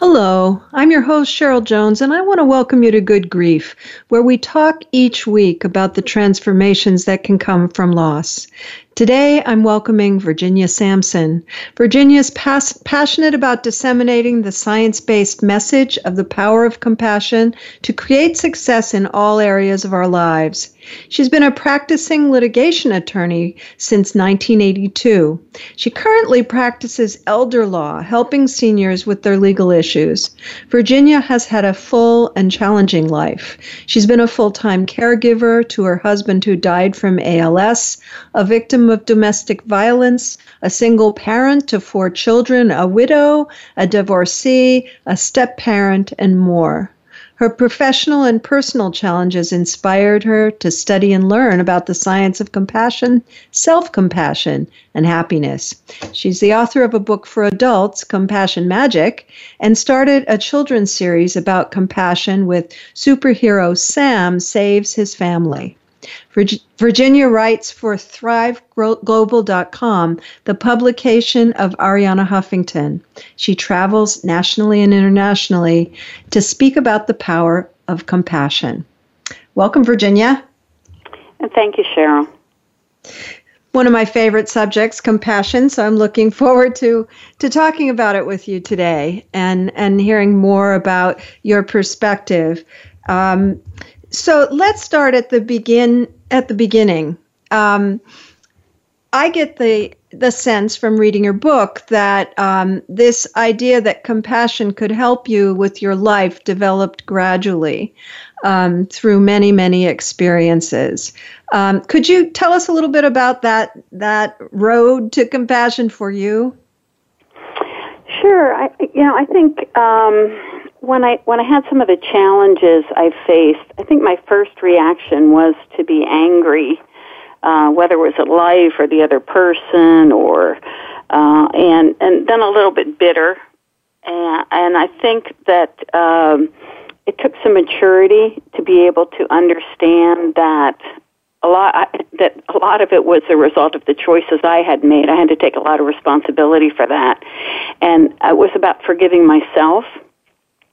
Hello, I'm your host, Cheryl Jones, and I want to welcome you to Good Grief, where we talk each week about the transformations that can come from loss. Today, I'm welcoming Virginia Sampson. Virginia is pas- passionate about disseminating the science based message of the power of compassion to create success in all areas of our lives. She's been a practicing litigation attorney since 1982. She currently practices elder law, helping seniors with their legal issues. Virginia has had a full and challenging life. She's been a full time caregiver to her husband who died from ALS, a victim of domestic violence, a single parent to four children, a widow, a divorcee, a step parent, and more. Her professional and personal challenges inspired her to study and learn about the science of compassion, self compassion, and happiness. She's the author of a book for adults, Compassion Magic, and started a children's series about compassion with superhero Sam Saves His Family. Virginia writes for ThriveGlobal.com, the publication of Arianna Huffington. She travels nationally and internationally to speak about the power of compassion. Welcome, Virginia. And thank you, Cheryl. One of my favorite subjects, compassion. So I'm looking forward to to talking about it with you today and and hearing more about your perspective. Um, so let's start at the begin at the beginning. Um, I get the the sense from reading your book that um, this idea that compassion could help you with your life developed gradually um, through many many experiences. Um, could you tell us a little bit about that that road to compassion for you? Sure. I, you know, I think um, when I when I had some of the challenges I faced, I think my first reaction was to be angry, uh, whether it was at life or the other person, or uh, and and then a little bit bitter, and and I think that um, it took some maturity to be able to understand that a lot that a lot of it was a result of the choices I had made. I had to take a lot of responsibility for that, and it was about forgiving myself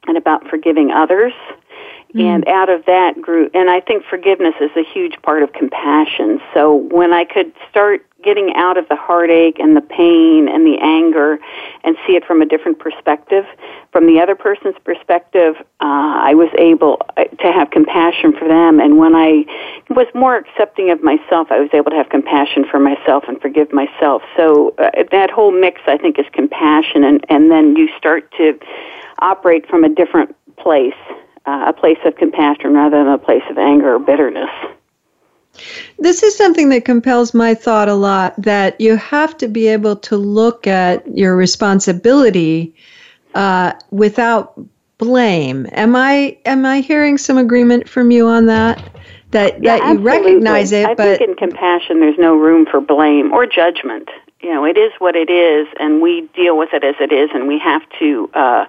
and about forgiving others. Mm. And out of that grew, and I think forgiveness is a huge part of compassion. So when I could start getting out of the heartache and the pain and the anger and see it from a different perspective, from the other person's perspective, uh, I was able uh, to have compassion for them. And when I was more accepting of myself, I was able to have compassion for myself and forgive myself. So uh, that whole mix, I think, is compassion. And, and then you start to operate from a different place, uh, a place of compassion rather than a place of anger or bitterness. This is something that compels my thought a lot that you have to be able to look at your responsibility uh, without blame. Am I am I hearing some agreement from you on that? That yeah, that you recognize it, I but think in compassion, there's no room for blame or judgment. You know, it is what it is, and we deal with it as it is, and we have to. Uh,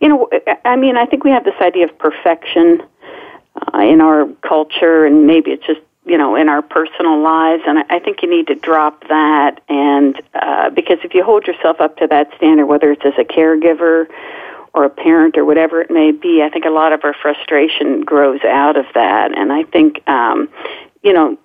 you know, I mean, I think we have this idea of perfection uh, in our culture, and maybe it's just you know in our personal lives, and I think you need to drop that, and uh, because if you hold yourself up to that standard, whether it's as a caregiver or a parent or whatever it may be, I think a lot of our frustration grows out of that, and I think um, you know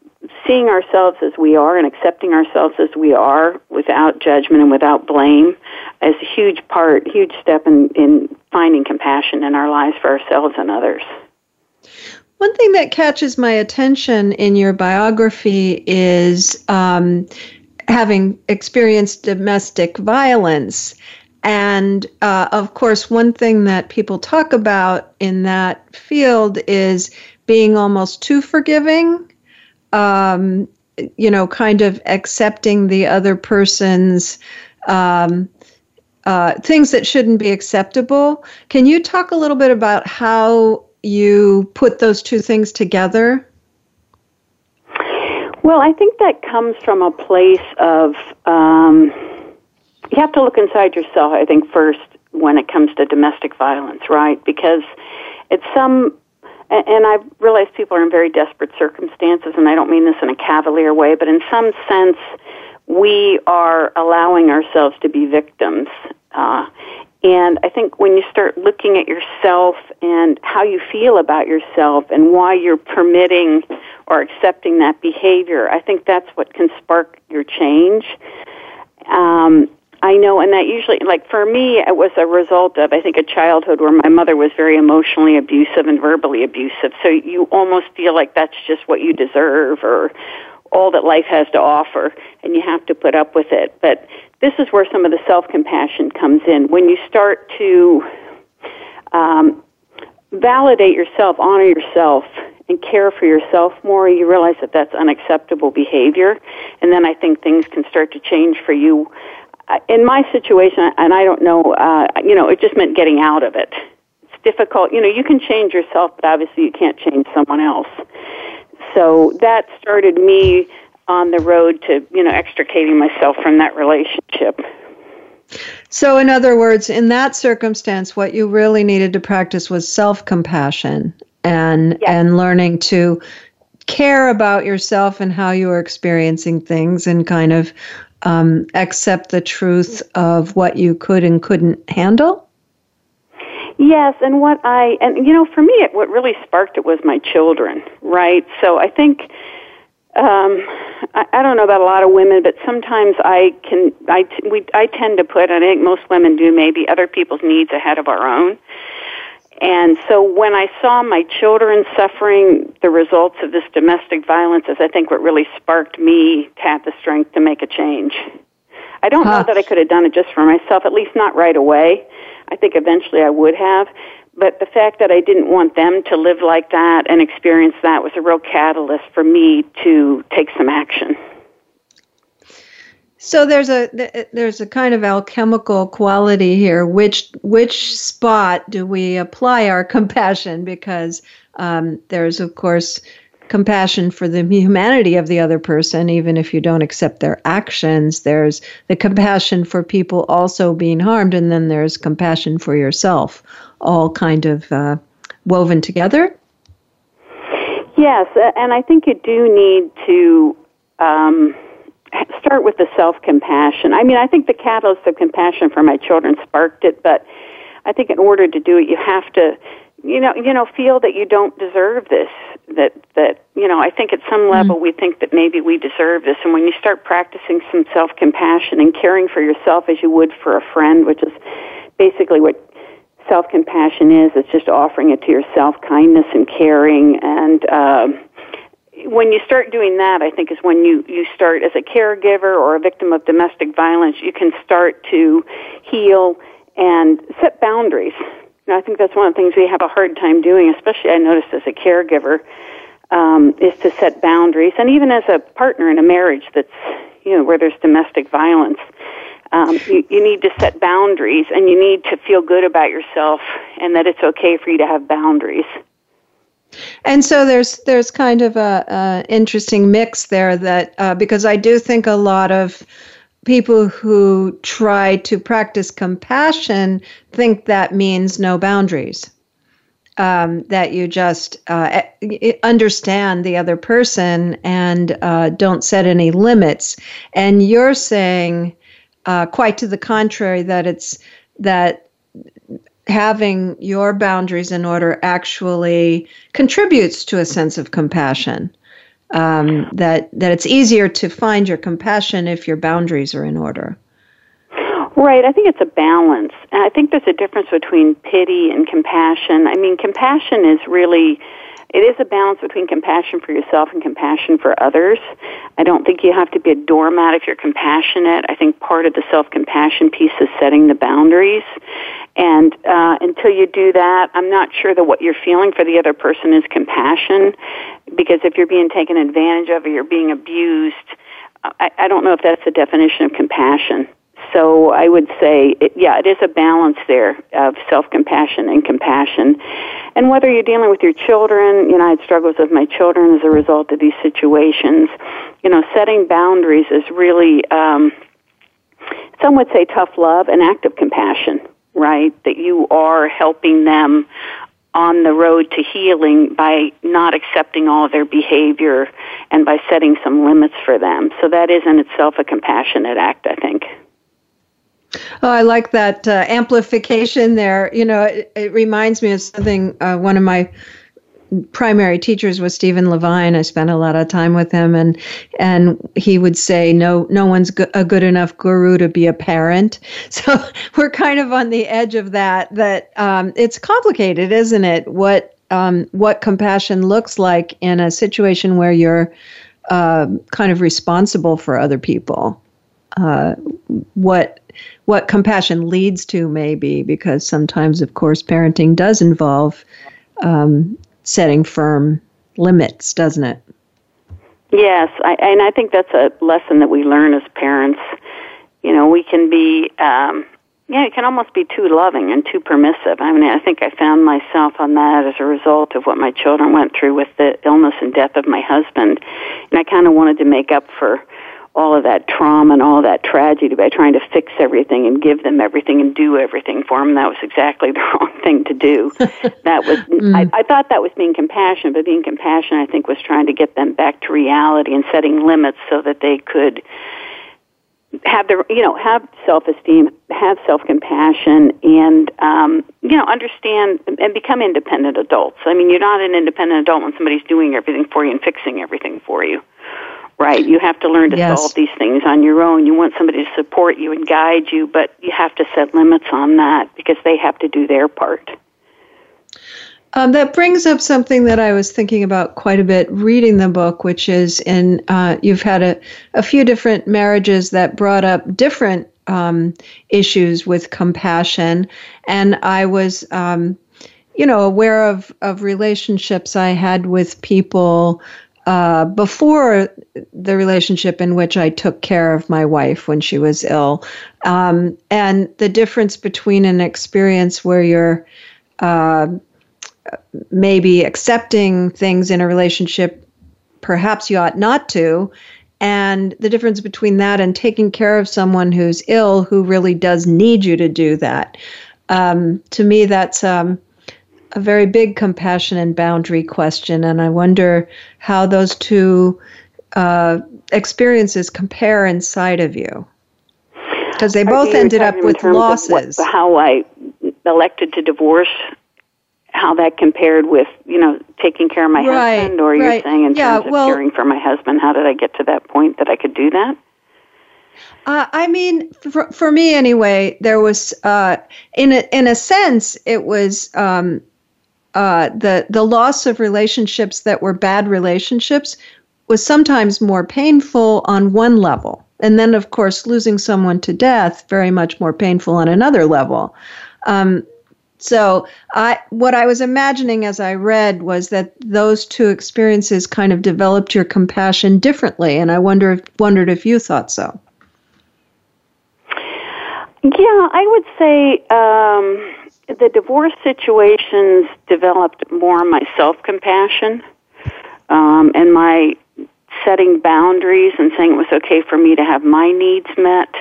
seeing ourselves as we are and accepting ourselves as we are without judgment and without blame is a huge part, huge step in, in finding compassion in our lives for ourselves and others. One thing that catches my attention in your biography is um, having experienced domestic violence. And uh, of course, one thing that people talk about in that field is being almost too forgiving um, you know, kind of accepting the other person's um, uh, things that shouldn't be acceptable. Can you talk a little bit about how you put those two things together? Well, I think that comes from a place of um, you have to look inside yourself. I think first when it comes to domestic violence, right? Because it's some and I realize people are in very desperate circumstances, and I don't mean this in a cavalier way, but in some sense, we are allowing ourselves to be victims. Uh, and I think when you start looking at yourself and how you feel about yourself and why you're permitting or accepting that behavior, I think that's what can spark your change. Um, I know, and that usually, like for me, it was a result of, I think, a childhood where my mother was very emotionally abusive and verbally abusive. So you almost feel like that's just what you deserve or all that life has to offer, and you have to put up with it. But this is where some of the self compassion comes in. When you start to um, validate yourself, honor yourself, and care for yourself more, you realize that that's unacceptable behavior. And then I think things can start to change for you in my situation, and I don't know, uh, you know, it just meant getting out of it. It's difficult. You know, you can change yourself, but obviously you can't change someone else. So that started me on the road to, you know, extricating myself from that relationship. So, in other words, in that circumstance, what you really needed to practice was self compassion and yes. and learning to care about yourself and how you are experiencing things and kind of um, accept the truth of what you could and couldn't handle? Yes, and what I and you know, for me, it, what really sparked it was my children, right? So I think um, I, I don't know about a lot of women, but sometimes I can I we I tend to put, and I think most women do, maybe other people's needs ahead of our own. And so when I saw my children suffering the results of this domestic violence is I think what really sparked me to have the strength to make a change. I don't huh. know that I could have done it just for myself, at least not right away. I think eventually I would have. But the fact that I didn't want them to live like that and experience that was a real catalyst for me to take some action. So there's a there's a kind of alchemical quality here. Which which spot do we apply our compassion? Because um, there's of course compassion for the humanity of the other person, even if you don't accept their actions. There's the compassion for people also being harmed, and then there's compassion for yourself, all kind of uh, woven together. Yes, and I think you do need to. Um, start with the self compassion. I mean, I think the catalyst of compassion for my children sparked it, but I think in order to do it, you have to, you know, you know, feel that you don't deserve this. That that you know, I think at some level mm-hmm. we think that maybe we deserve this, and when you start practicing some self compassion and caring for yourself as you would for a friend, which is basically what self compassion is, it's just offering it to yourself, kindness and caring and. Uh, when you start doing that, I think is when you, you start as a caregiver or a victim of domestic violence, you can start to heal and set boundaries. And I think that's one of the things we have a hard time doing, especially I noticed as a caregiver, um, is to set boundaries. And even as a partner in a marriage that's, you know, where there's domestic violence, um, you, you need to set boundaries and you need to feel good about yourself and that it's okay for you to have boundaries. And so there's there's kind of a, a interesting mix there that uh, because I do think a lot of people who try to practice compassion think that means no boundaries. Um, that you just uh, understand the other person and uh, don't set any limits. And you're saying, uh, quite to the contrary, that it's that having your boundaries in order actually contributes to a sense of compassion. Um, that that it's easier to find your compassion if your boundaries are in order. Right. I think it's a balance. And I think there's a difference between pity and compassion. I mean, compassion is really it is a balance between compassion for yourself and compassion for others. I don't think you have to be a doormat if you're compassionate. I think part of the self-compassion piece is setting the boundaries. And uh, until you do that, I'm not sure that what you're feeling for the other person is compassion, because if you're being taken advantage of or you're being abused, I, I don't know if that's the definition of compassion. so I would say, it, yeah, it is a balance there of self-compassion and compassion. And whether you're dealing with your children, you know, I had struggles with my children as a result of these situations. You know, setting boundaries is really, um, some would say tough love, an act of compassion, right? That you are helping them on the road to healing by not accepting all their behavior and by setting some limits for them. So that is in itself a compassionate act, I think. Oh, I like that uh, amplification there. You know, it, it, reminds me of something uh, one of my primary teachers was Stephen Levine. I spent a lot of time with him, and and he would say, "No, no one's a good enough guru to be a parent." So we're kind of on the edge of that. That um, it's complicated, isn't it? What um, what compassion looks like in a situation where you're uh, kind of responsible for other people. Uh, what what compassion leads to maybe because sometimes of course parenting does involve um, setting firm limits doesn't it yes I, and i think that's a lesson that we learn as parents you know we can be um, yeah, it can almost be too loving and too permissive. I mean, I think I found myself on that as a result of what my children went through with the illness and death of my husband. And I kind of wanted to make up for all of that trauma and all that tragedy by trying to fix everything and give them everything and do everything for them. That was exactly the wrong thing to do. that was mm. I, I thought that was being compassionate, but being compassionate, I think, was trying to get them back to reality and setting limits so that they could have their you know have self esteem, have self compassion, and um, you know understand and become independent adults. I mean, you're not an independent adult when somebody's doing everything for you and fixing everything for you right? You have to learn to yes. solve these things on your own. You want somebody to support you and guide you, but you have to set limits on that because they have to do their part. Um, that brings up something that I was thinking about quite a bit reading the book, which is in uh, you've had a, a few different marriages that brought up different um, issues with compassion, and I was, um, you know, aware of of relationships I had with people uh, before the relationship in which I took care of my wife when she was ill. Um, and the difference between an experience where you're uh, maybe accepting things in a relationship perhaps you ought not to, and the difference between that and taking care of someone who's ill who really does need you to do that. Um, to me, that's um, a very big compassion and boundary question, and I wonder how those two uh, experiences compare inside of you. Because they both ended up with losses. What, how I elected to divorce, how that compared with, you know, taking care of my right, husband, or you're saying in yeah, terms of well, caring for my husband, how did I get to that point that I could do that? Uh, I mean, for, for me anyway, there was, uh, in a, in a sense, it was um, uh, the the loss of relationships that were bad relationships was sometimes more painful on one level, and then of course losing someone to death very much more painful on another level. Um, so I what I was imagining as I read was that those two experiences kind of developed your compassion differently, and I wonder if, wondered if you thought so. Yeah, I would say. Um, the divorce situations developed more my self compassion um, and my setting boundaries and saying it was okay for me to have my needs met.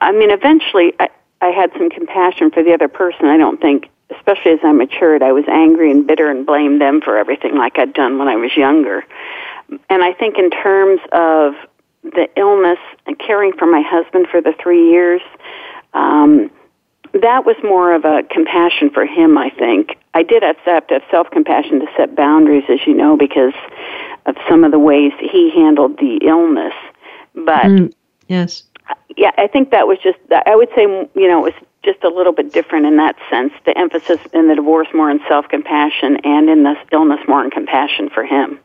I mean, eventually, I, I had some compassion for the other person. I don't think, especially as I matured, I was angry and bitter and blamed them for everything like I'd done when I was younger. And I think, in terms of the illness and caring for my husband for the three years, um, that was more of a compassion for him, I think. I did accept have self compassion to set boundaries, as you know, because of some of the ways he handled the illness. But mm, yes, yeah, I think that was just. I would say, you know, it was just a little bit different in that sense. The emphasis in the divorce more in self compassion, and in the illness more in compassion for him.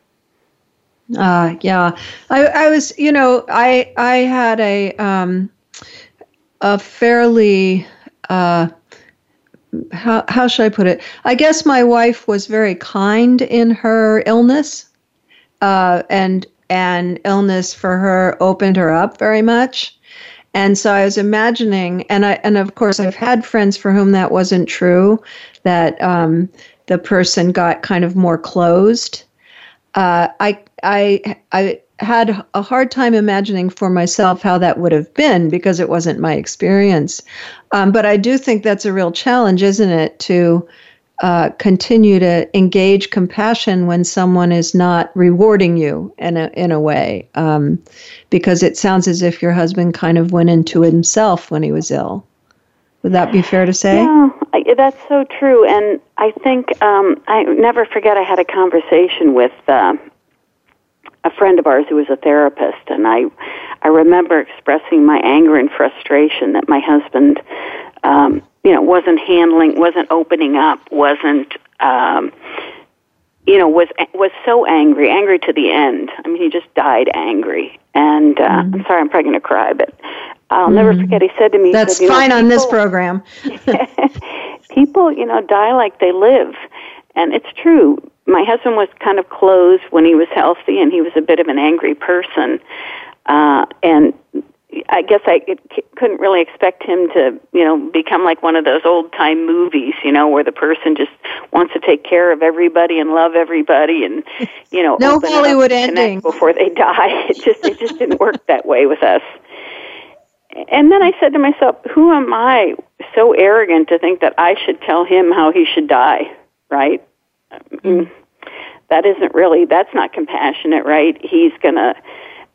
Uh, yeah, I, I was, you know, I I had a um, a fairly uh, how how should I put it? I guess my wife was very kind in her illness, uh, and and illness for her opened her up very much, And so I was imagining, and I and of course I've had friends for whom that wasn't true, that um, the person got kind of more closed. Uh, I I I had a hard time imagining for myself how that would have been because it wasn't my experience. Um, but I do think that's a real challenge, isn't it, to uh, continue to engage compassion when someone is not rewarding you in a in a way, um, because it sounds as if your husband kind of went into himself when he was ill. Would that be fair to say? Yeah, that's so true. And I think um, I never forget I had a conversation with uh, a friend of ours who was a therapist, and I I remember expressing my anger and frustration that my husband, um, you know, wasn't handling, wasn't opening up, wasn't. Um, you know, was was so angry, angry to the end. I mean, he just died angry. And uh, mm-hmm. I'm sorry, I'm probably going to cry, but I'll mm-hmm. never forget. He said to me, "That's said, fine know, people, on this program." people, you know, die like they live, and it's true my husband was kind of closed when he was healthy, and he was a bit of an angry person. Uh, and I guess I couldn't really expect him to, you know, become like one of those old time movies, you know, where the person just wants to take care of everybody and love everybody, and you know, no Hollywood ending before they die. It just it just didn't work that way with us. And then I said to myself, who am I so arrogant to think that I should tell him how he should die, right? Mm, that isn't really that's not compassionate, right? He's gonna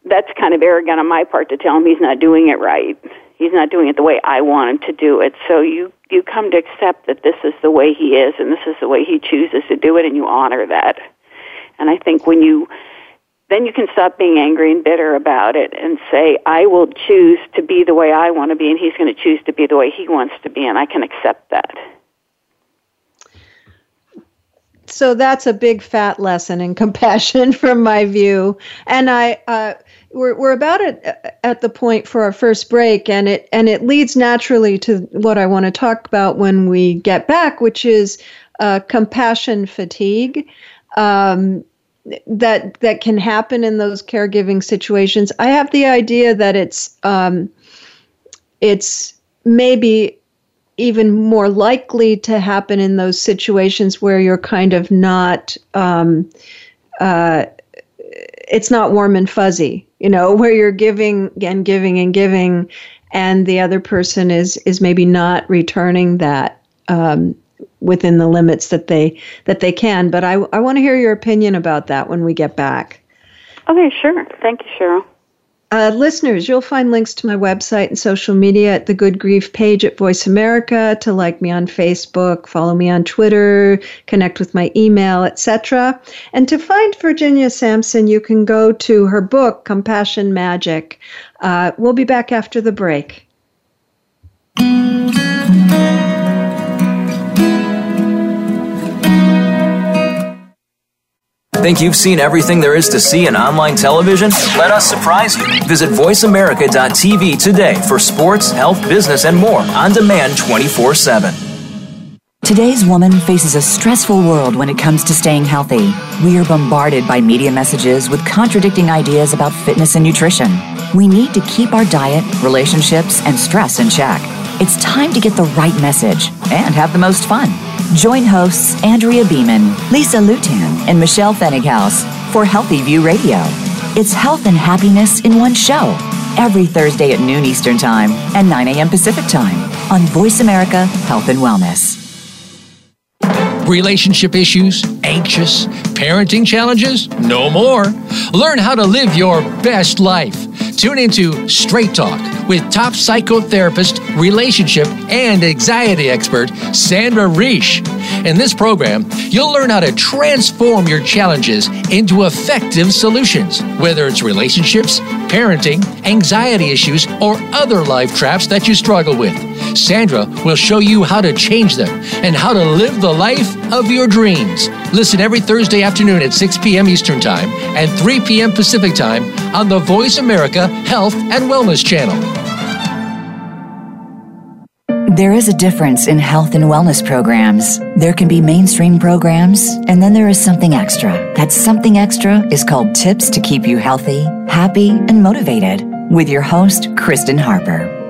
that's kind of arrogant on my part to tell him he's not doing it right. He's not doing it the way I want him to do it. So you you come to accept that this is the way he is and this is the way he chooses to do it and you honor that. And I think when you then you can stop being angry and bitter about it and say, I will choose to be the way I want to be and he's going to choose to be the way he wants to be and I can accept that so that's a big fat lesson in compassion from my view. And i uh, we're, we're about at, at the point for our first break and it and it leads naturally to what i want to talk about when we get back which is uh, compassion fatigue um, that that can happen in those caregiving situations. I have the idea that it's um, it's maybe even more likely to happen in those situations where you're kind of not um, uh, it's not warm and fuzzy you know where you're giving and giving and giving and the other person is is maybe not returning that um, within the limits that they that they can. But i i want to hear your opinion about that when we get back. Okay sure. Thank you cheryl uh, listeners, you'll find links to my website and social media at the Good Grief page at Voice America, to like me on Facebook, follow me on Twitter, connect with my email, etc. And to find Virginia Sampson, you can go to her book, Compassion Magic. Uh, we'll be back after the break. Think you've seen everything there is to see in online television? Let us surprise you. Visit VoiceAmerica.tv today for sports, health, business, and more on demand 24 7. Today's woman faces a stressful world when it comes to staying healthy. We are bombarded by media messages with contradicting ideas about fitness and nutrition. We need to keep our diet, relationships, and stress in check. It's time to get the right message and have the most fun. Join hosts Andrea Beeman, Lisa Lutan, and Michelle Fennighaus for Healthy View Radio. It's health and happiness in one show every Thursday at noon Eastern Time and 9 a.m. Pacific Time on Voice America Health and Wellness. Relationship issues, anxious, parenting challenges? No more. Learn how to live your best life. Tune into Straight Talk with top psychotherapist, relationship, and anxiety expert Sandra Reish. In this program, you'll learn how to transform your challenges into effective solutions, whether it's relationships, parenting, anxiety issues, or other life traps that you struggle with. Sandra will show you how to change them and how to live the life of your dreams. Listen every Thursday afternoon at 6 p.m. Eastern Time and 3 p.m. Pacific Time on the Voice America Health and Wellness Channel. There is a difference in health and wellness programs. There can be mainstream programs, and then there is something extra. That something extra is called Tips to Keep You Healthy, Happy, and Motivated. with your host, Kristen Harper.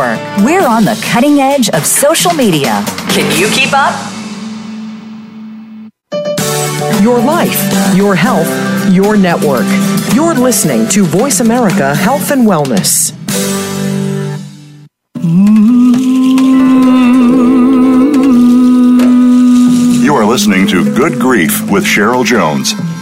We're on the cutting edge of social media. Can you keep up? Your life, your health, your network. You're listening to Voice America Health and Wellness. You are listening to Good Grief with Cheryl Jones.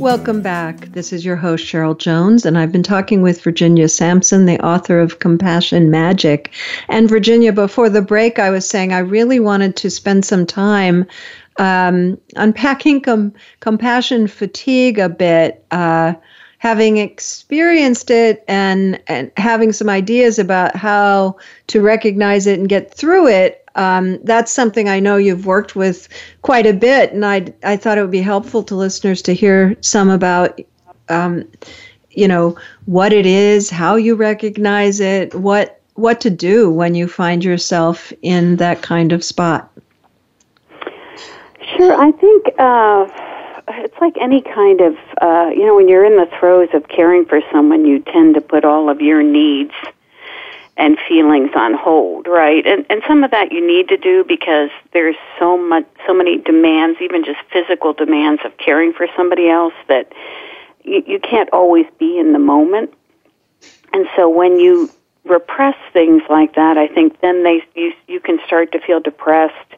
Welcome back. This is your host, Cheryl Jones, and I've been talking with Virginia Sampson, the author of Compassion Magic. And Virginia, before the break, I was saying I really wanted to spend some time um, unpacking com- compassion fatigue a bit. Uh, having experienced it and, and having some ideas about how to recognize it and get through it, um, that's something I know you've worked with quite a bit, and I I thought it would be helpful to listeners to hear some about, um, you know, what it is, how you recognize it, what what to do when you find yourself in that kind of spot. Sure, I think uh, it's like any kind of uh, you know when you're in the throes of caring for someone, you tend to put all of your needs and feelings on hold, right? And and some of that you need to do because there's so much so many demands, even just physical demands of caring for somebody else that you, you can't always be in the moment. And so when you repress things like that, I think then they you you can start to feel depressed.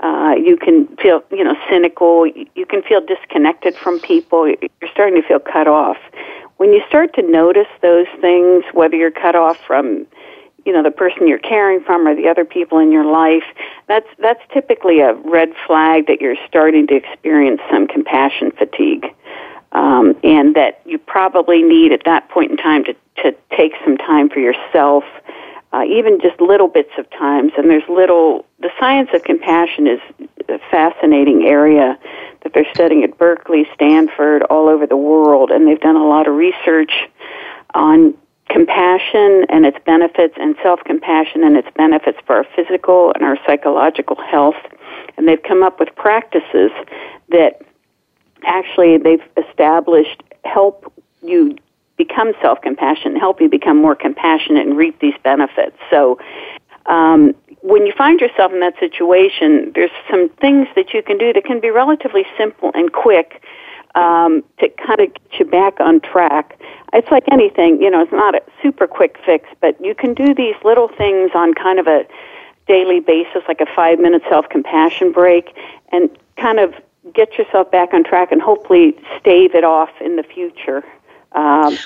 Uh, you can feel, you know, cynical. You can feel disconnected from people. You're starting to feel cut off. When you start to notice those things, whether you're cut off from you know the person you're caring from or the other people in your life that's that's typically a red flag that you're starting to experience some compassion fatigue um, and that you probably need at that point in time to to take some time for yourself uh, even just little bits of times and there's little the science of compassion is a fascinating area that they're studying at Berkeley, Stanford, all over the world and they've done a lot of research on compassion and its benefits and self-compassion and its benefits for our physical and our psychological health. And they've come up with practices that actually they've established help you become self-compassionate, help you become more compassionate and reap these benefits. So um, when you find yourself in that situation, there's some things that you can do that can be relatively simple and quick um, to kind of get you back on track. It's like anything, you know, it's not a super quick fix, but you can do these little things on kind of a daily basis, like a five minute self compassion break, and kind of get yourself back on track and hopefully stave it off in the future. Um,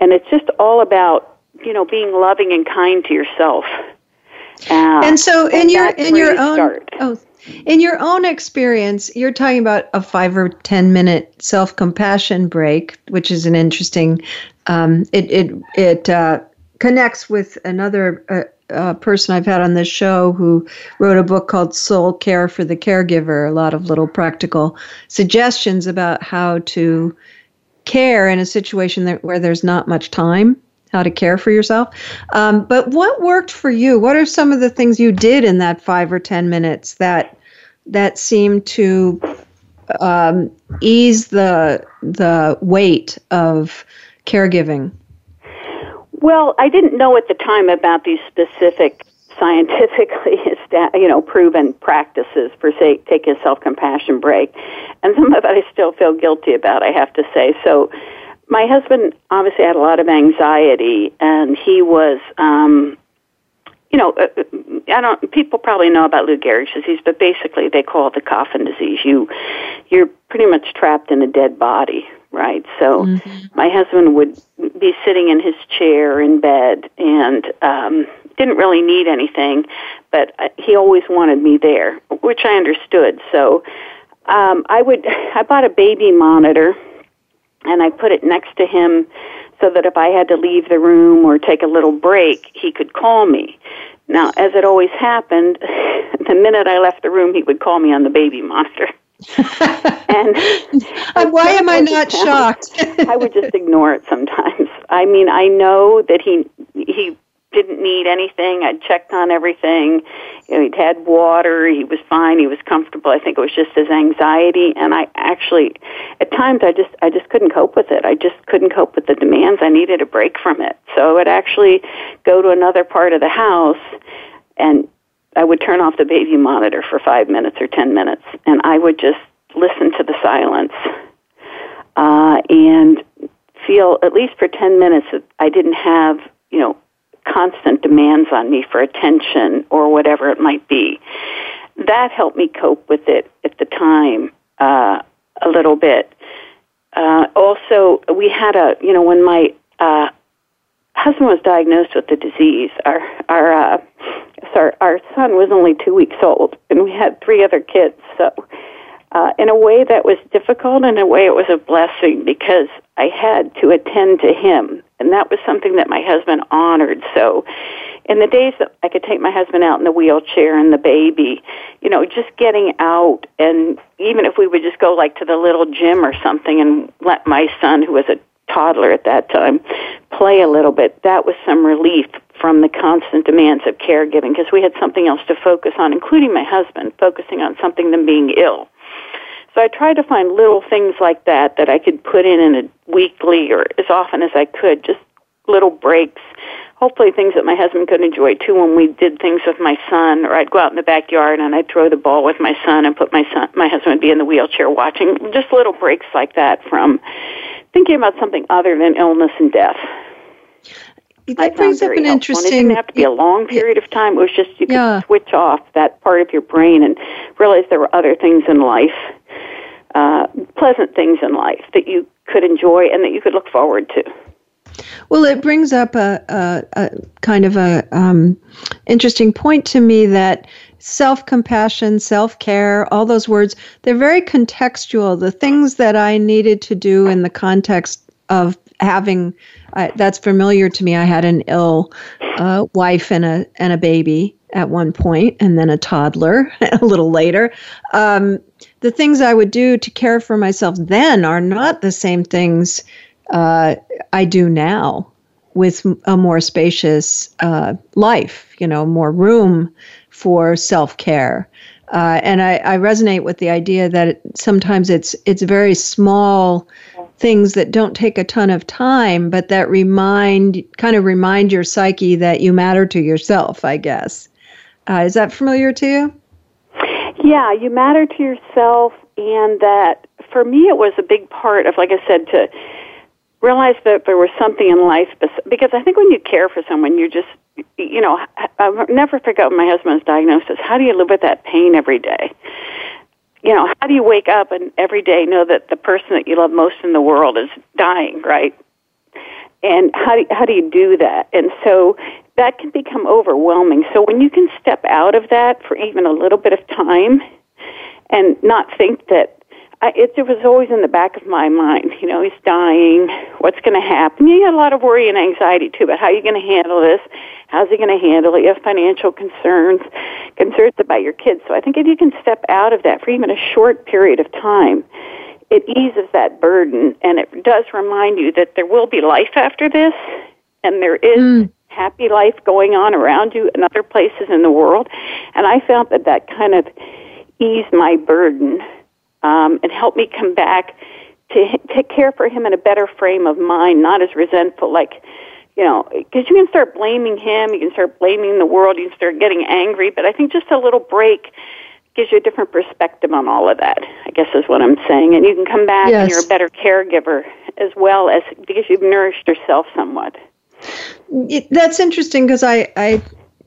and it's just all about, you know, being loving and kind to yourself. Uh, and so, in your in your own start. oh, in your own experience, you're talking about a five or ten minute self compassion break, which is an interesting. Um, it it it uh, connects with another uh, uh, person I've had on this show who wrote a book called Soul Care for the Caregiver. A lot of little practical suggestions about how to care in a situation that, where there's not much time how to care for yourself. Um, but what worked for you? What are some of the things you did in that five or ten minutes that that seemed to um, ease the the weight of caregiving? Well, I didn't know at the time about these specific scientifically you know proven practices for say taking a self compassion break and some of it I still feel guilty about I have to say so my husband obviously had a lot of anxiety and he was um you know, uh, I don't. People probably know about Lou Gehrig's disease, but basically they call it the coffin disease. You, you're pretty much trapped in a dead body, right? So, mm-hmm. my husband would be sitting in his chair in bed and um, didn't really need anything, but uh, he always wanted me there, which I understood. So, um, I would. I bought a baby monitor, and I put it next to him so that if I had to leave the room or take a little break, he could call me. Now, as it always happened, the minute I left the room, he would call me on the baby monitor. and why am I not shocked? I would just ignore it sometimes. I mean, I know that he didn't need anything. I'd checked on everything. You know, he'd had water. He was fine. He was comfortable. I think it was just his anxiety, and I actually, at times, I just I just couldn't cope with it. I just couldn't cope with the demands. I needed a break from it. So I would actually go to another part of the house, and I would turn off the baby monitor for five minutes or ten minutes, and I would just listen to the silence, uh, and feel at least for ten minutes that I didn't have you know constant demands on me for attention or whatever it might be. That helped me cope with it at the time uh, a little bit. Uh, also, we had a, you know, when my uh, husband was diagnosed with the disease, our our uh, sorry, our son was only two weeks old, and we had three other kids. So, uh, in a way, that was difficult. In a way, it was a blessing because I had to attend to him and that was something that my husband honored. So, in the days that I could take my husband out in the wheelchair and the baby, you know, just getting out, and even if we would just go like to the little gym or something and let my son, who was a toddler at that time, play a little bit, that was some relief from the constant demands of caregiving because we had something else to focus on, including my husband, focusing on something than being ill. So I tried to find little things like that that I could put in in a weekly or as often as I could, just little breaks. Hopefully things that my husband could enjoy too when we did things with my son or I'd go out in the backyard and I'd throw the ball with my son and put my son my husband would be in the wheelchair watching just little breaks like that from thinking about something other than illness and death. That brings up an helpful. interesting. And it didn't have to be a long period of time. It was just you could yeah. switch off that part of your brain and realize there were other things in life uh, pleasant things in life that you could enjoy and that you could look forward to. Well, it brings up a, a, a kind of a um, interesting point to me that self-compassion, self-care, all those words, they're very contextual. The things that I needed to do in the context of having uh, that's familiar to me. I had an ill uh, wife and a and a baby at one point, and then a toddler a little later. Um, the things I would do to care for myself then are not the same things uh, I do now with a more spacious uh, life, you know, more room for self care. Uh, and I, I, resonate with the idea that it, sometimes it's it's very small things that don't take a ton of time, but that remind kind of remind your psyche that you matter to yourself. I guess uh, is that familiar to you? Yeah, you matter to yourself, and that for me it was a big part of, like I said, to realize that there was something in life because I think when you care for someone, you just, you know, I'll never forget when my husband was diagnosed as how do you live with that pain every day? You know, how do you wake up and every day know that the person that you love most in the world is dying, right? And how do, you, how do you do that? And so that can become overwhelming. So when you can step out of that for even a little bit of time and not think that I, it, it was always in the back of my mind, you know, he's dying. What's going to happen? You got a lot of worry and anxiety too about how are you're going to handle this. How's he going to handle it? You have financial concerns, concerns about your kids. So I think if you can step out of that for even a short period of time, it eases that burden and it does remind you that there will be life after this and there is mm happy life going on around you in other places in the world. And I found that that kind of eased my burden um, and helped me come back to to care for him in a better frame of mind, not as resentful. Like, you know, because you can start blaming him, you can start blaming the world, you can start getting angry. But I think just a little break gives you a different perspective on all of that. I guess is what I'm saying, and you can come back Yes. and you're a better caregiver as well as because you've nourished yourself somewhat. It, that's interesting because I, I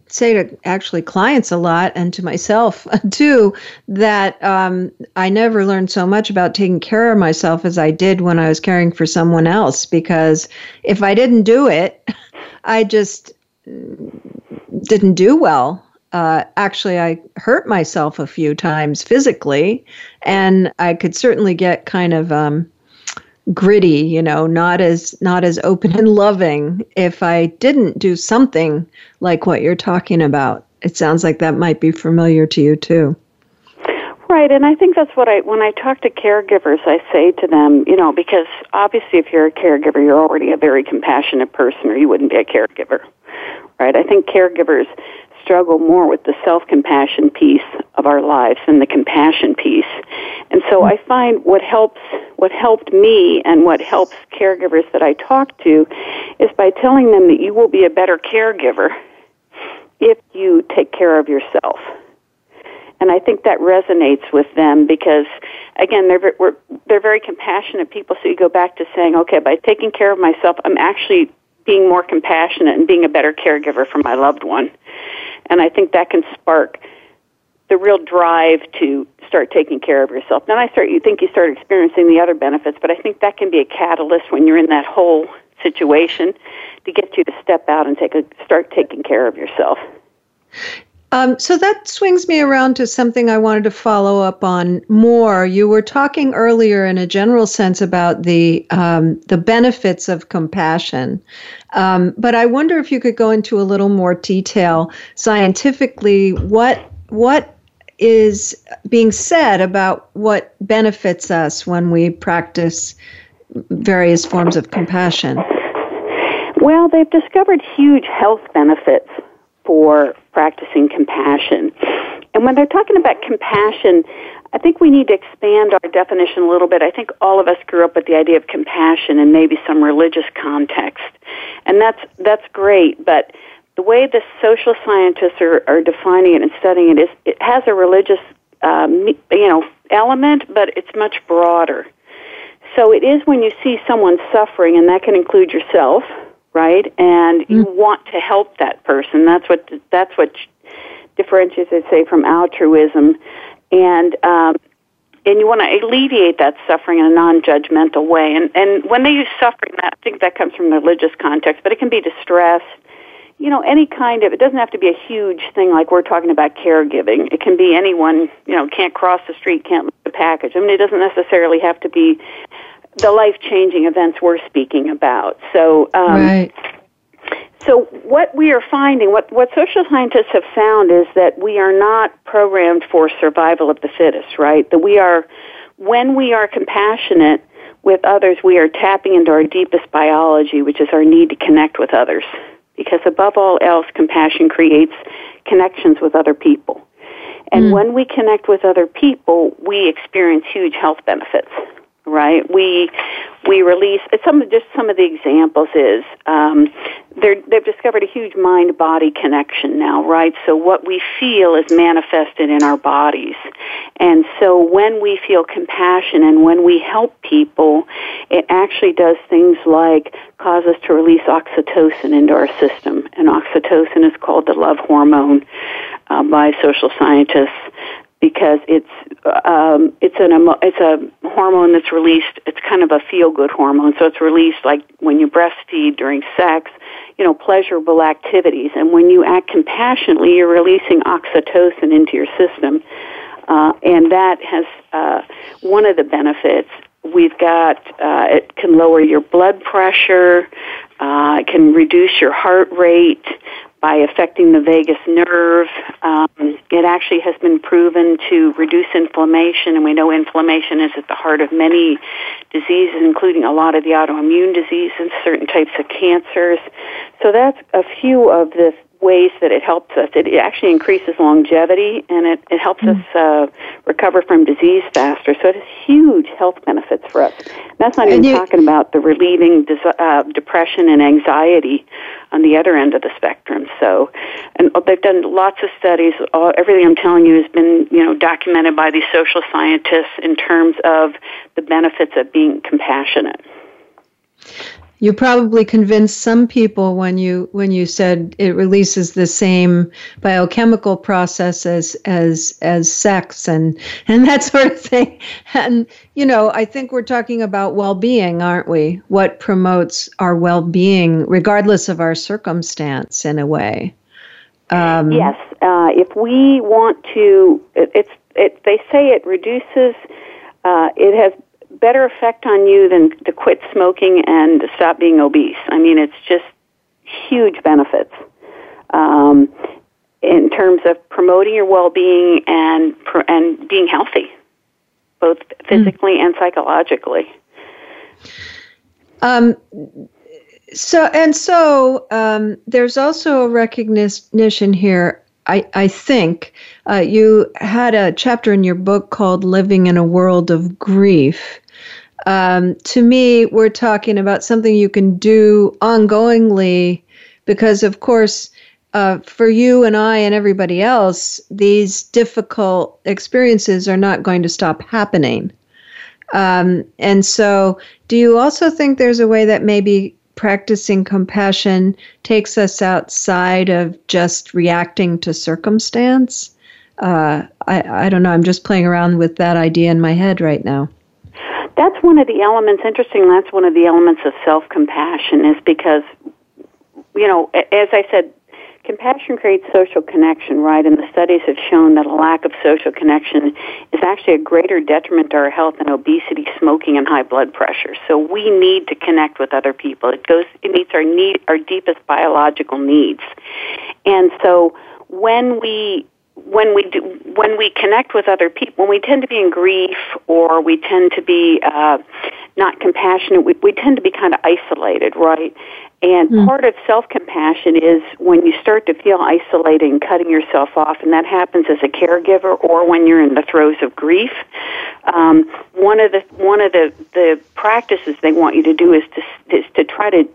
say to actually clients a lot and to myself too that um, I never learned so much about taking care of myself as I did when I was caring for someone else. Because if I didn't do it, I just didn't do well. Uh, actually, I hurt myself a few times physically, and I could certainly get kind of um, gritty you know not as not as open and loving. If i didn't do something like what you're talking about it sounds like that might be familiar to you too. Right, and I think that's what I when I talk to caregivers, I say to them, you know, because obviously if you're a caregiver, you're already a very compassionate person, or you wouldn't be a caregiver, right? I think caregivers struggle more with the self-compassion piece of our lives than the compassion piece, and so I find what helps what helped me and what helps caregivers that I talk to is by telling them that you will be a better caregiver if you take care of yourself and I think that resonates with them because, again, they're they're very compassionate people. So you go back to saying, okay, by taking care of myself, I'm actually being more compassionate and being a better caregiver for my loved one. And I think that can spark the real drive to start taking care of yourself. Then I start, you think you start experiencing the other benefits, but I think that can be a catalyst when you're in that whole situation to get you to step out and take a start taking care of yourself. Um, so that swings me around to something I wanted to follow up on more. You were talking earlier, in a general sense, about the um, the benefits of compassion, um, but I wonder if you could go into a little more detail scientifically. What what is being said about what benefits us when we practice various forms of compassion? Well, they've discovered huge health benefits for practicing compassion. And when they're talking about compassion, I think we need to expand our definition a little bit. I think all of us grew up with the idea of compassion in maybe some religious context. And that's that's great, but the way the social scientists are, are defining it and studying it is it has a religious um, you know element, but it's much broader. So it is when you see someone suffering, and that can include yourself, right? And you want to help that person. That's what that's what differentiates it, say, from altruism, and um, and you want to alleviate that suffering in a non-judgmental way. And and when they use suffering, I think that comes from the religious context, but it can be distress. You know, any kind of, it doesn't have to be a huge thing like we're talking about caregiving. It can be anyone, you know, can't cross the street, can't lift a package. I mean, it doesn't necessarily have to be the life-changing events we're speaking about. So, um, right. so what we are finding, what, what social scientists have found is that we are not programmed for survival of the fittest, right? That we are, when we are compassionate with others, we are tapping into our deepest biology, which is our need to connect with others. Because above all else, compassion creates connections with other people. And hmm. when we connect with other people, we experience huge health benefits right? We we release some just some of the examples is um, they've discovered a huge mind body connection now, right? So what we feel is manifested in our bodies, and so when we feel compassion and when we help people, it actually does things like cause us to release oxytocin into our system, and oxytocin is called the love hormone uh, by social scientists because it's um, it's an it's a hormone that's released. It's kind of a feel good hormone, so it's released like when you breastfeed during sex, you know, pleasurable activities. And when you act compassionately, you're releasing oxytocin into your system, uh, and that has uh, one of the benefits. We've got uh, it can lower your blood pressure, uh, it can reduce your heart rate by affecting the vagus nerve. Um, it actually has been proven to reduce inflammation, and we know inflammation is at the heart of many diseases, including a lot of the autoimmune diseases, certain types of cancers. So that's a few of the ways that it helps us. It actually increases longevity and it, it helps mm. us uh, recover from disease faster. So it has huge health benefits for us. That's not even you, talking about the relieving des- uh, depression and anxiety on the other end of the spectrum. So, and they've done lots of studies. All, everything I'm telling you has been, you know, documented by these social scientists in terms of the benefits of being compassionate. You probably convinced some people when you when you said it releases the same biochemical process as as as sex and and that sort of thing. And you know, I think we're talking about well-being, aren't we? What promotes our well-being regardless of our circumstance in a way. Um, yes, uh, if we want to, it, it's it, they say it reduces. Uh, it has better effect on you than to quit smoking and to stop being obese. I mean, it's just huge benefits um, in terms of promoting your well-being and and being healthy, both physically mm. and psychologically. Um, so and so, um, there's also a recognition here I, I think uh, you had a chapter in your book called Living in a World of Grief. Um, to me, we're talking about something you can do ongoingly because, of course, uh, for you and I and everybody else, these difficult experiences are not going to stop happening. Um, and so, do you also think there's a way that maybe practicing compassion takes us outside of just reacting to circumstance? Uh, I, I don't know. I'm just playing around with that idea in my head right now that's one of the elements interesting that's one of the elements of self-compassion is because you know as i said compassion creates social connection right? And the studies have shown that a lack of social connection is actually a greater detriment to our health than obesity smoking and high blood pressure. So we need to connect with other people. It goes it meets our need our deepest biological needs. And so when we when we do, when we connect with other people, when we tend to be in grief or we tend to be uh, not compassionate, we, we tend to be kind of isolated, right? And mm. part of self compassion is when you start to feel isolated and cutting yourself off, and that happens as a caregiver or when you're in the throes of grief. Um, one of the one of the the practices they want you to do is to is to try to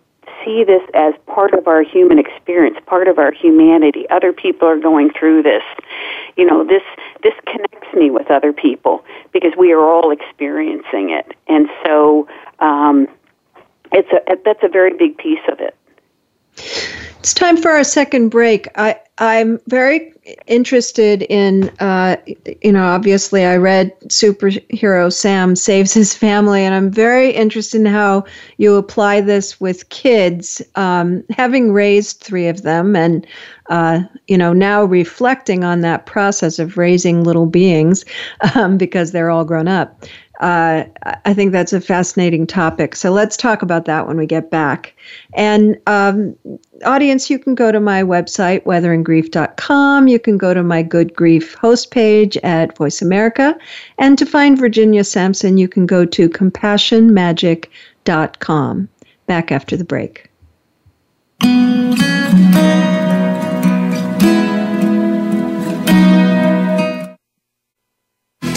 see this as part of our human experience, part of our humanity. Other people are going through this. You know, this this connects me with other people because we are all experiencing it, and so um, it's a that's a very big piece of it. It's time for our second break. I, I'm very interested in, uh, you know, obviously I read Superhero Sam Saves His Family, and I'm very interested in how you apply this with kids, um, having raised three of them, and, uh, you know, now reflecting on that process of raising little beings um, because they're all grown up. Uh, I think that's a fascinating topic. So let's talk about that when we get back. And um, audience, you can go to my website, weatheringgrief.com. You can go to my Good Grief host page at Voice America. And to find Virginia Sampson, you can go to compassionmagic.com. Back after the break.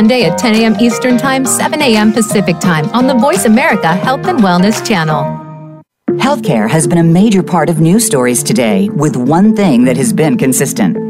Monday at 10 a.m. Eastern Time, 7 a.m. Pacific Time on the Voice America Health and Wellness Channel. Healthcare has been a major part of news stories today, with one thing that has been consistent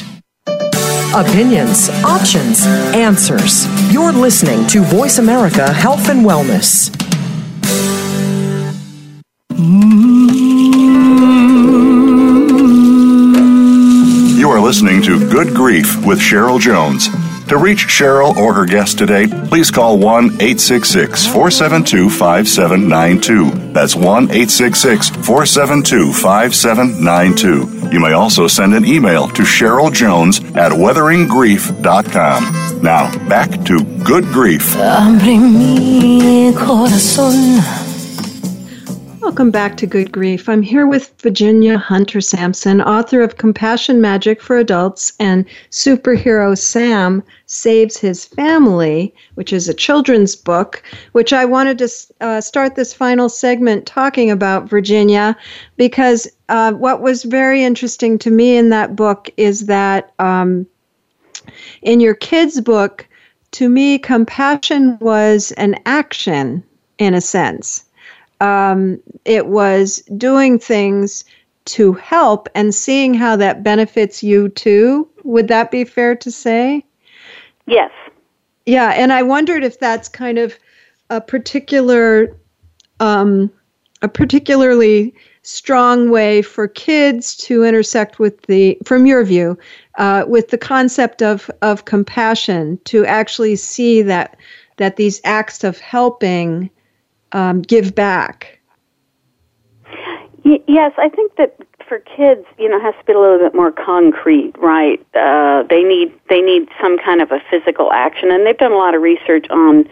Opinions, options, answers. You're listening to Voice America Health and Wellness. You are listening to Good Grief with Cheryl Jones. To reach Cheryl or her guest today, please call 1 866 472 5792. That's 1 866 472 5792. You may also send an email to Cheryl Jones at weatheringgrief.com. Now, back to Good Grief. Welcome back to Good Grief. I'm here with Virginia Hunter Sampson, author of Compassion Magic for Adults and Superhero Sam Saves His Family, which is a children's book, which I wanted to uh, start this final segment talking about, Virginia, because uh, what was very interesting to me in that book is that um, in your kids' book, to me, compassion was an action in a sense um, it was doing things to help and seeing how that benefits you too. Would that be fair to say? Yes. Yeah, and I wondered if that's kind of a particular, um, a particularly strong way for kids to intersect with the, from your view, uh, with the concept of of compassion to actually see that that these acts of helping um, give back? yes, I think that for kids, you know, it has to be a little bit more concrete, right? Uh, they need they need some kind of a physical action, and they've done a lot of research on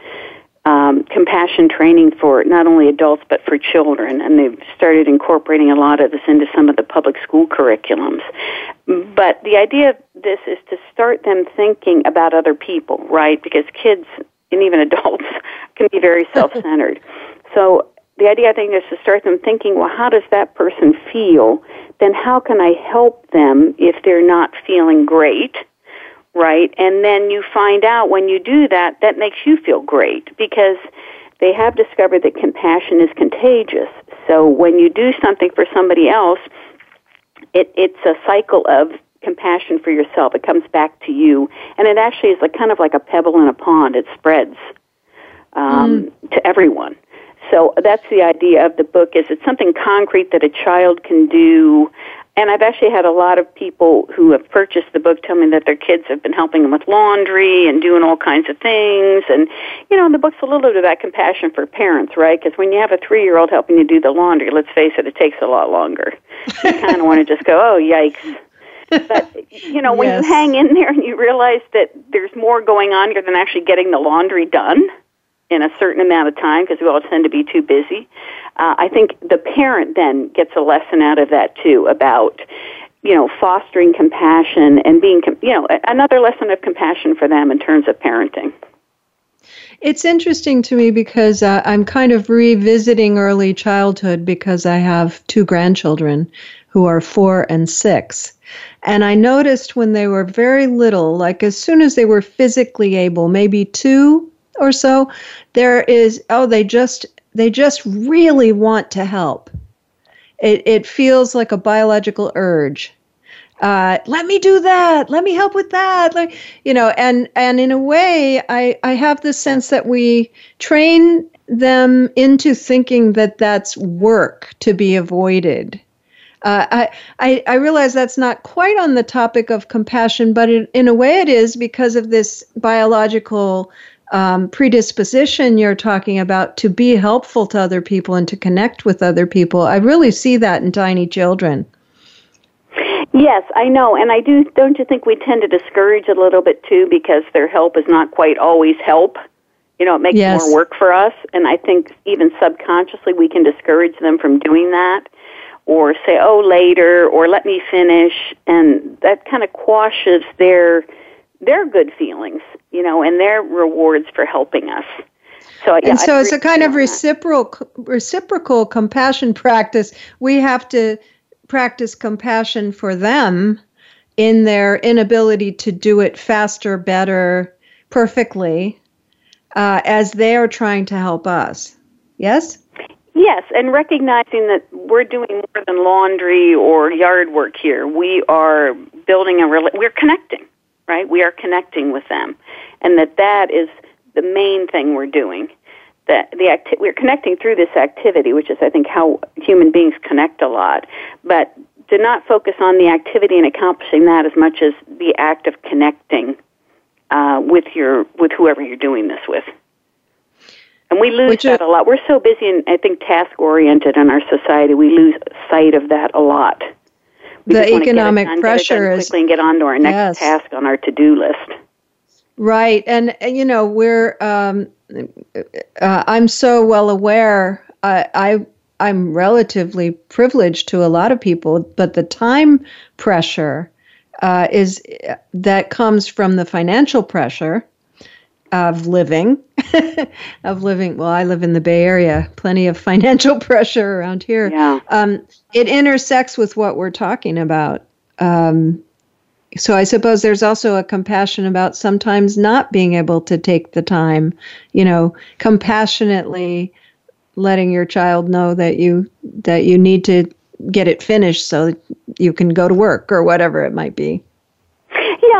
um, compassion training for not only adults but for children, and they've started incorporating a lot of this into some of the public school curriculums. But the idea of this is to start them thinking about other people, right? Because kids and even adults can be very self-centered. So the idea, I think, is to start them thinking, well, how does that person feel? Then how can I help them if they're not feeling great? Right? And then you find out when you do that, that makes you feel great because they have discovered that compassion is contagious. So when you do something for somebody else, it, it's a cycle of compassion for yourself. It comes back to you, and it actually is like kind of like a pebble in a pond. It spreads um, mm. to everyone. So that's the idea of the book is it's something concrete that a child can do. And I've actually had a lot of people who have purchased the book tell me that their kids have been helping them with laundry and doing all kinds of things. And, you know, the book's a little bit about compassion for parents, right? Because when you have a three year old helping you do the laundry, let's face it, it takes a lot longer. You kind of want to just go, oh, yikes. But, you know, when yes. you hang in there and you realize that there's more going on here than actually getting the laundry done, in a certain amount of time because we all tend to be too busy. Uh, I think the parent then gets a lesson out of that too about you know fostering compassion and being you know another lesson of compassion for them in terms of parenting. It's interesting to me because uh, I'm kind of revisiting early childhood because I have two grandchildren who are four and six. And I noticed when they were very little, like as soon as they were physically able, maybe two or so, there is, oh, they just, they just really want to help. It, it feels like a biological urge. Uh, let me do that. Let me help with that. Like, you know, and and in a way, I I have the sense that we train them into thinking that that's work to be avoided. Uh, I, I, I realize that's not quite on the topic of compassion, but in, in a way it is because of this biological um, predisposition you're talking about to be helpful to other people and to connect with other people. I really see that in tiny children. Yes, I know, and I do. Don't you think we tend to discourage a little bit too because their help is not quite always help? You know, it makes yes. more work for us, and I think even subconsciously we can discourage them from doing that, or say, "Oh, later," or "Let me finish," and that kind of quashes their their good feelings, you know, and their rewards for helping us. So, yeah, and so it's a kind of reciprocal reciprocal compassion practice. We have to practice compassion for them in their inability to do it faster, better, perfectly, uh, as they are trying to help us. Yes? Yes, and recognizing that we're doing more than laundry or yard work here. We are building a rela- we're connecting, right? We are connecting with them. And that that is the main thing we're doing. That the acti- we're connecting through this activity, which is I think how human beings connect a lot. But to not focus on the activity and accomplishing that as much as the act of connecting uh, with your with whoever you're doing this with. And we lose Which that a lot. We're so busy and I think task oriented in our society. We lose sight of that a lot. We the economic done, pressure is quickly and get on to our next yes. task on our to do list. Right, and you know we're. Um, uh, I'm so well aware. Uh, I I'm relatively privileged to a lot of people, but the time pressure uh, is that comes from the financial pressure of living of living. Well i live in the bay area. Plenty of financial pressure around here. Yeah. um, it intersects with what we're talking about. Um, so i suppose there's also a compassion about sometimes not being able to take the time you know compassionately letting your child know that you that you need to get it finished so that you can go to work or whatever it might be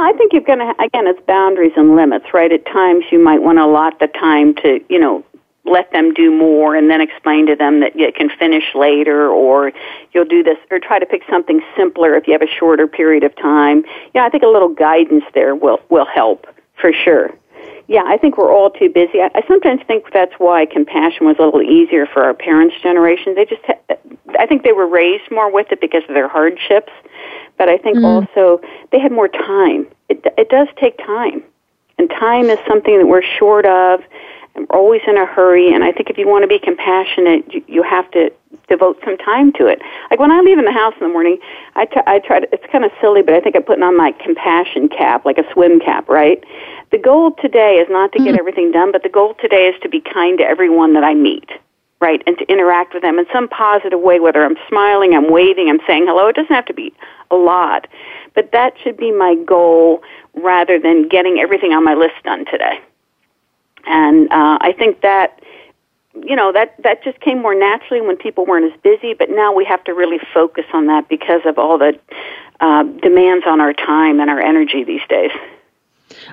I think you're going to, again, it's boundaries and limits, right? At times you might want to allot the time to, you know, let them do more and then explain to them that you can finish later or you'll do this or try to pick something simpler if you have a shorter period of time. Yeah, I think a little guidance there will, will help for sure. Yeah, I think we're all too busy. I, I sometimes think that's why compassion was a little easier for our parents' generation. They just, ha- I think they were raised more with it because of their hardships but I think mm. also they had more time. It, it does take time, and time is something that we're short of, and we're always in a hurry. And I think if you want to be compassionate, you, you have to devote some time to it. Like when I leave in the house in the morning, I, t- I try to. It's kind of silly, but I think I'm putting on my compassion cap, like a swim cap, right? The goal today is not to get mm. everything done, but the goal today is to be kind to everyone that I meet right, and to interact with them in some positive way, whether I'm smiling, I'm waving, I'm saying hello. It doesn't have to be a lot, but that should be my goal rather than getting everything on my list done today. And uh, I think that you know that that just came more naturally when people weren't as busy. But now we have to really focus on that because of all the uh, demands on our time and our energy these days.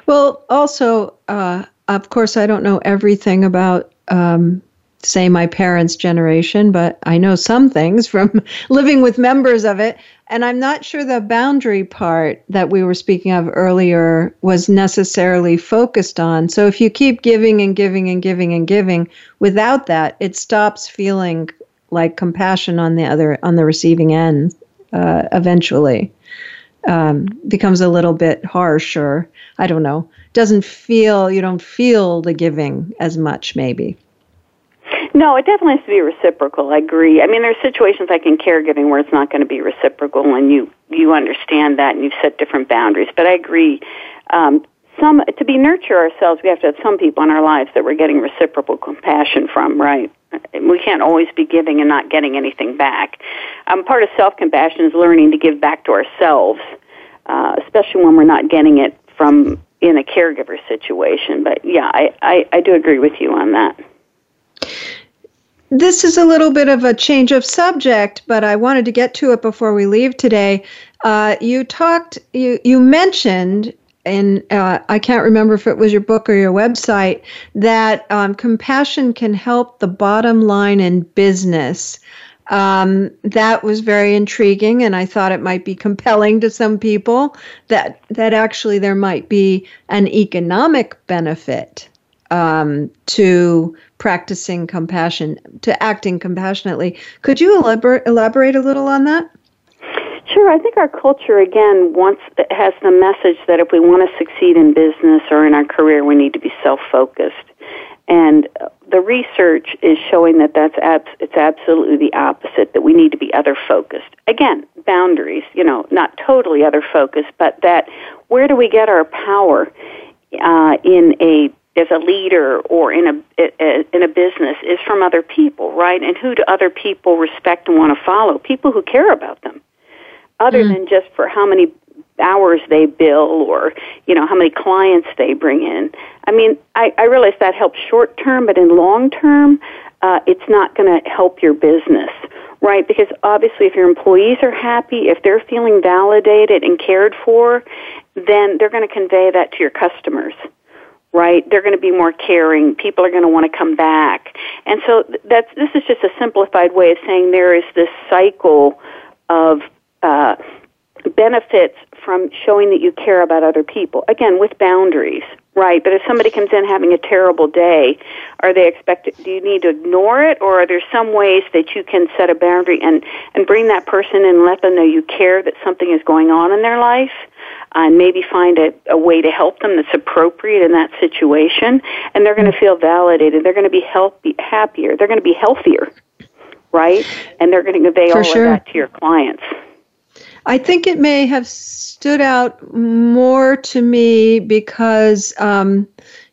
Well, also, uh, of course, I don't know everything about um, say my parents' generation, but I know some things from living with members of it. And I'm not sure the boundary part that we were speaking of earlier was necessarily focused on. So if you keep giving and giving and giving and giving without that, it stops feeling like compassion on the other on the receiving end uh, eventually. Um, becomes a little bit harsh or I don't know. Doesn't feel you don't feel the giving as much maybe. No, it definitely has to be reciprocal. I agree. I mean, there's situations like in caregiving where it's not going to be reciprocal, and you you understand that, and you've set different boundaries. But I agree. Um, some to be nurture ourselves, we have to have some people in our lives that we're getting reciprocal compassion from, right? We can't always be giving and not getting anything back. Um, part of self compassion is learning to give back to ourselves, uh, especially when we're not getting it from in a caregiver situation. But yeah, I, I, I do agree with you on that. This is a little bit of a change of subject, but I wanted to get to it before we leave today. Uh, you talked, you you mentioned, and uh, I can't remember if it was your book or your website, that um, compassion can help the bottom line in business. Um, that was very intriguing, and I thought it might be compelling to some people that that actually there might be an economic benefit um, to practicing compassion, to acting compassionately. Could you elaborate elaborate a little on that? Sure. I think our culture again wants has the message that if we want to succeed in business or in our career, we need to be self-focused. And the research is showing that that's abs- it's absolutely the opposite. That we need to be other focused. Again, boundaries. You know, not totally other focused, but that where do we get our power uh, in a as a leader or in a in a business is from other people, right? And who do other people respect and want to follow? People who care about them, other mm. than just for how many hours they bill or you know how many clients they bring in. I mean, I, I realize that helps short term, but in long term, uh, it's not going to help your business, right? Because obviously, if your employees are happy, if they're feeling validated and cared for, then they're going to convey that to your customers right? They're going to be more caring. People are going to want to come back. And so that's this is just a simplified way of saying there is this cycle of uh, benefits from showing that you care about other people. Again, with boundaries, right? But if somebody comes in having a terrible day, are they expected? Do you need to ignore it, or are there some ways that you can set a boundary and and bring that person in and let them know you care that something is going on in their life? And maybe find a, a way to help them that's appropriate in that situation, and they're going to feel validated. They're going to be healthy, happier. They're going to be healthier, right? And they're going to convey For all sure. of that to your clients. I think it may have stood out more to me because um,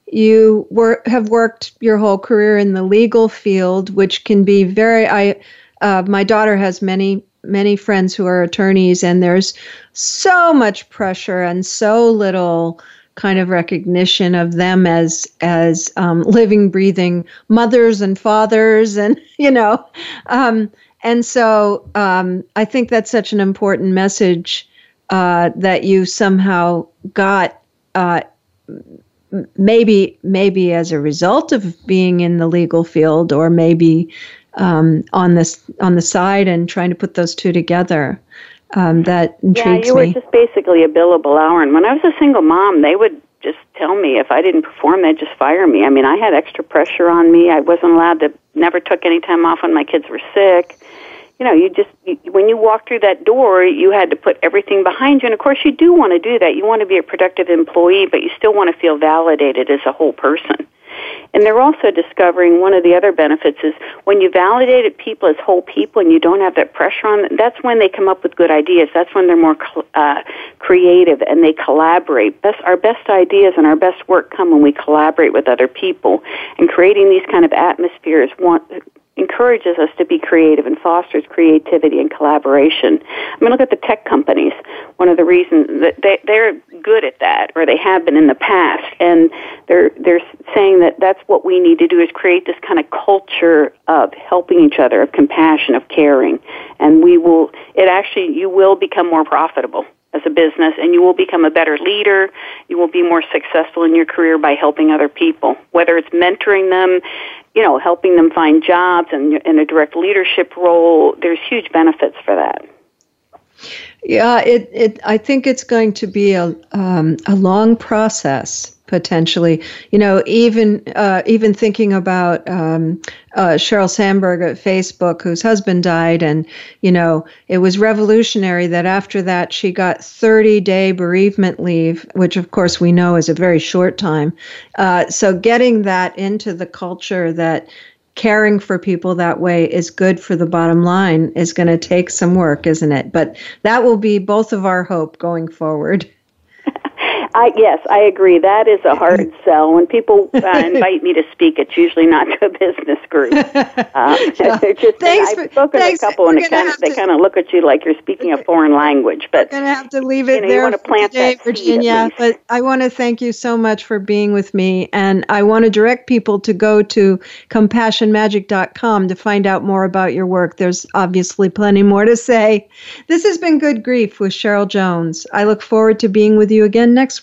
you were, have worked your whole career in the legal field, which can be very. I uh, my daughter has many many friends who are attorneys, and there's so much pressure and so little kind of recognition of them as as um, living, breathing mothers and fathers, and you know, um, and so um, I think that's such an important message uh, that you somehow got. Uh, maybe maybe as a result of being in the legal field or maybe um, on this on the side and trying to put those two together. Um, that intrigues me. yeah, you were me. just basically a billable hour. And when I was a single mom, they would just tell me if I didn't perform, they'd just fire me. I mean, I had extra pressure on me. I wasn't allowed to. Never took any time off when my kids were sick. You know, you just you, when you walk through that door, you had to put everything behind you. And of course, you do want to do that. You want to be a productive employee, but you still want to feel validated as a whole person. And they're also discovering one of the other benefits is when you validate people as whole people and you don't have that pressure on them, that's when they come up with good ideas. That's when they're more uh, creative and they collaborate. Best, our best ideas and our best work come when we collaborate with other people. And creating these kind of atmospheres want, encourages us to be creative and fosters creativity and collaboration. I mean, look at the tech companies. One of the reasons that they, they're good at that, or they have been in the past, and they're they're saying that that's what we need to do is create this kind of culture of helping each other, of compassion, of caring, and we will. It actually you will become more profitable as a business and you will become a better leader. You will be more successful in your career by helping other people, whether it's mentoring them, you know, helping them find jobs and in a direct leadership role. There's huge benefits for that. Yeah, it, it I think it's going to be a um, a long process potentially. You know, even uh, even thinking about um, uh, Sheryl Sandberg at Facebook, whose husband died, and you know, it was revolutionary that after that she got 30 day bereavement leave, which of course we know is a very short time. Uh, so getting that into the culture that caring for people that way is good for the bottom line is going to take some work, isn't it? But that will be both of our hope going forward. I yes, I agree. That is a hard sell. When people uh, invite me to speak, it's usually not to a business group. Uh, just, thanks I've for, spoken thanks. to a couple, and it kind of, they kind of look at you like you're speaking a foreign language. But going to have to leave it you know, there you want to plant today, that Virginia. But I want to thank you so much for being with me, and I want to direct people to go to compassionmagic.com to find out more about your work. There's obviously plenty more to say. This has been Good Grief with Cheryl Jones. I look forward to being with you again next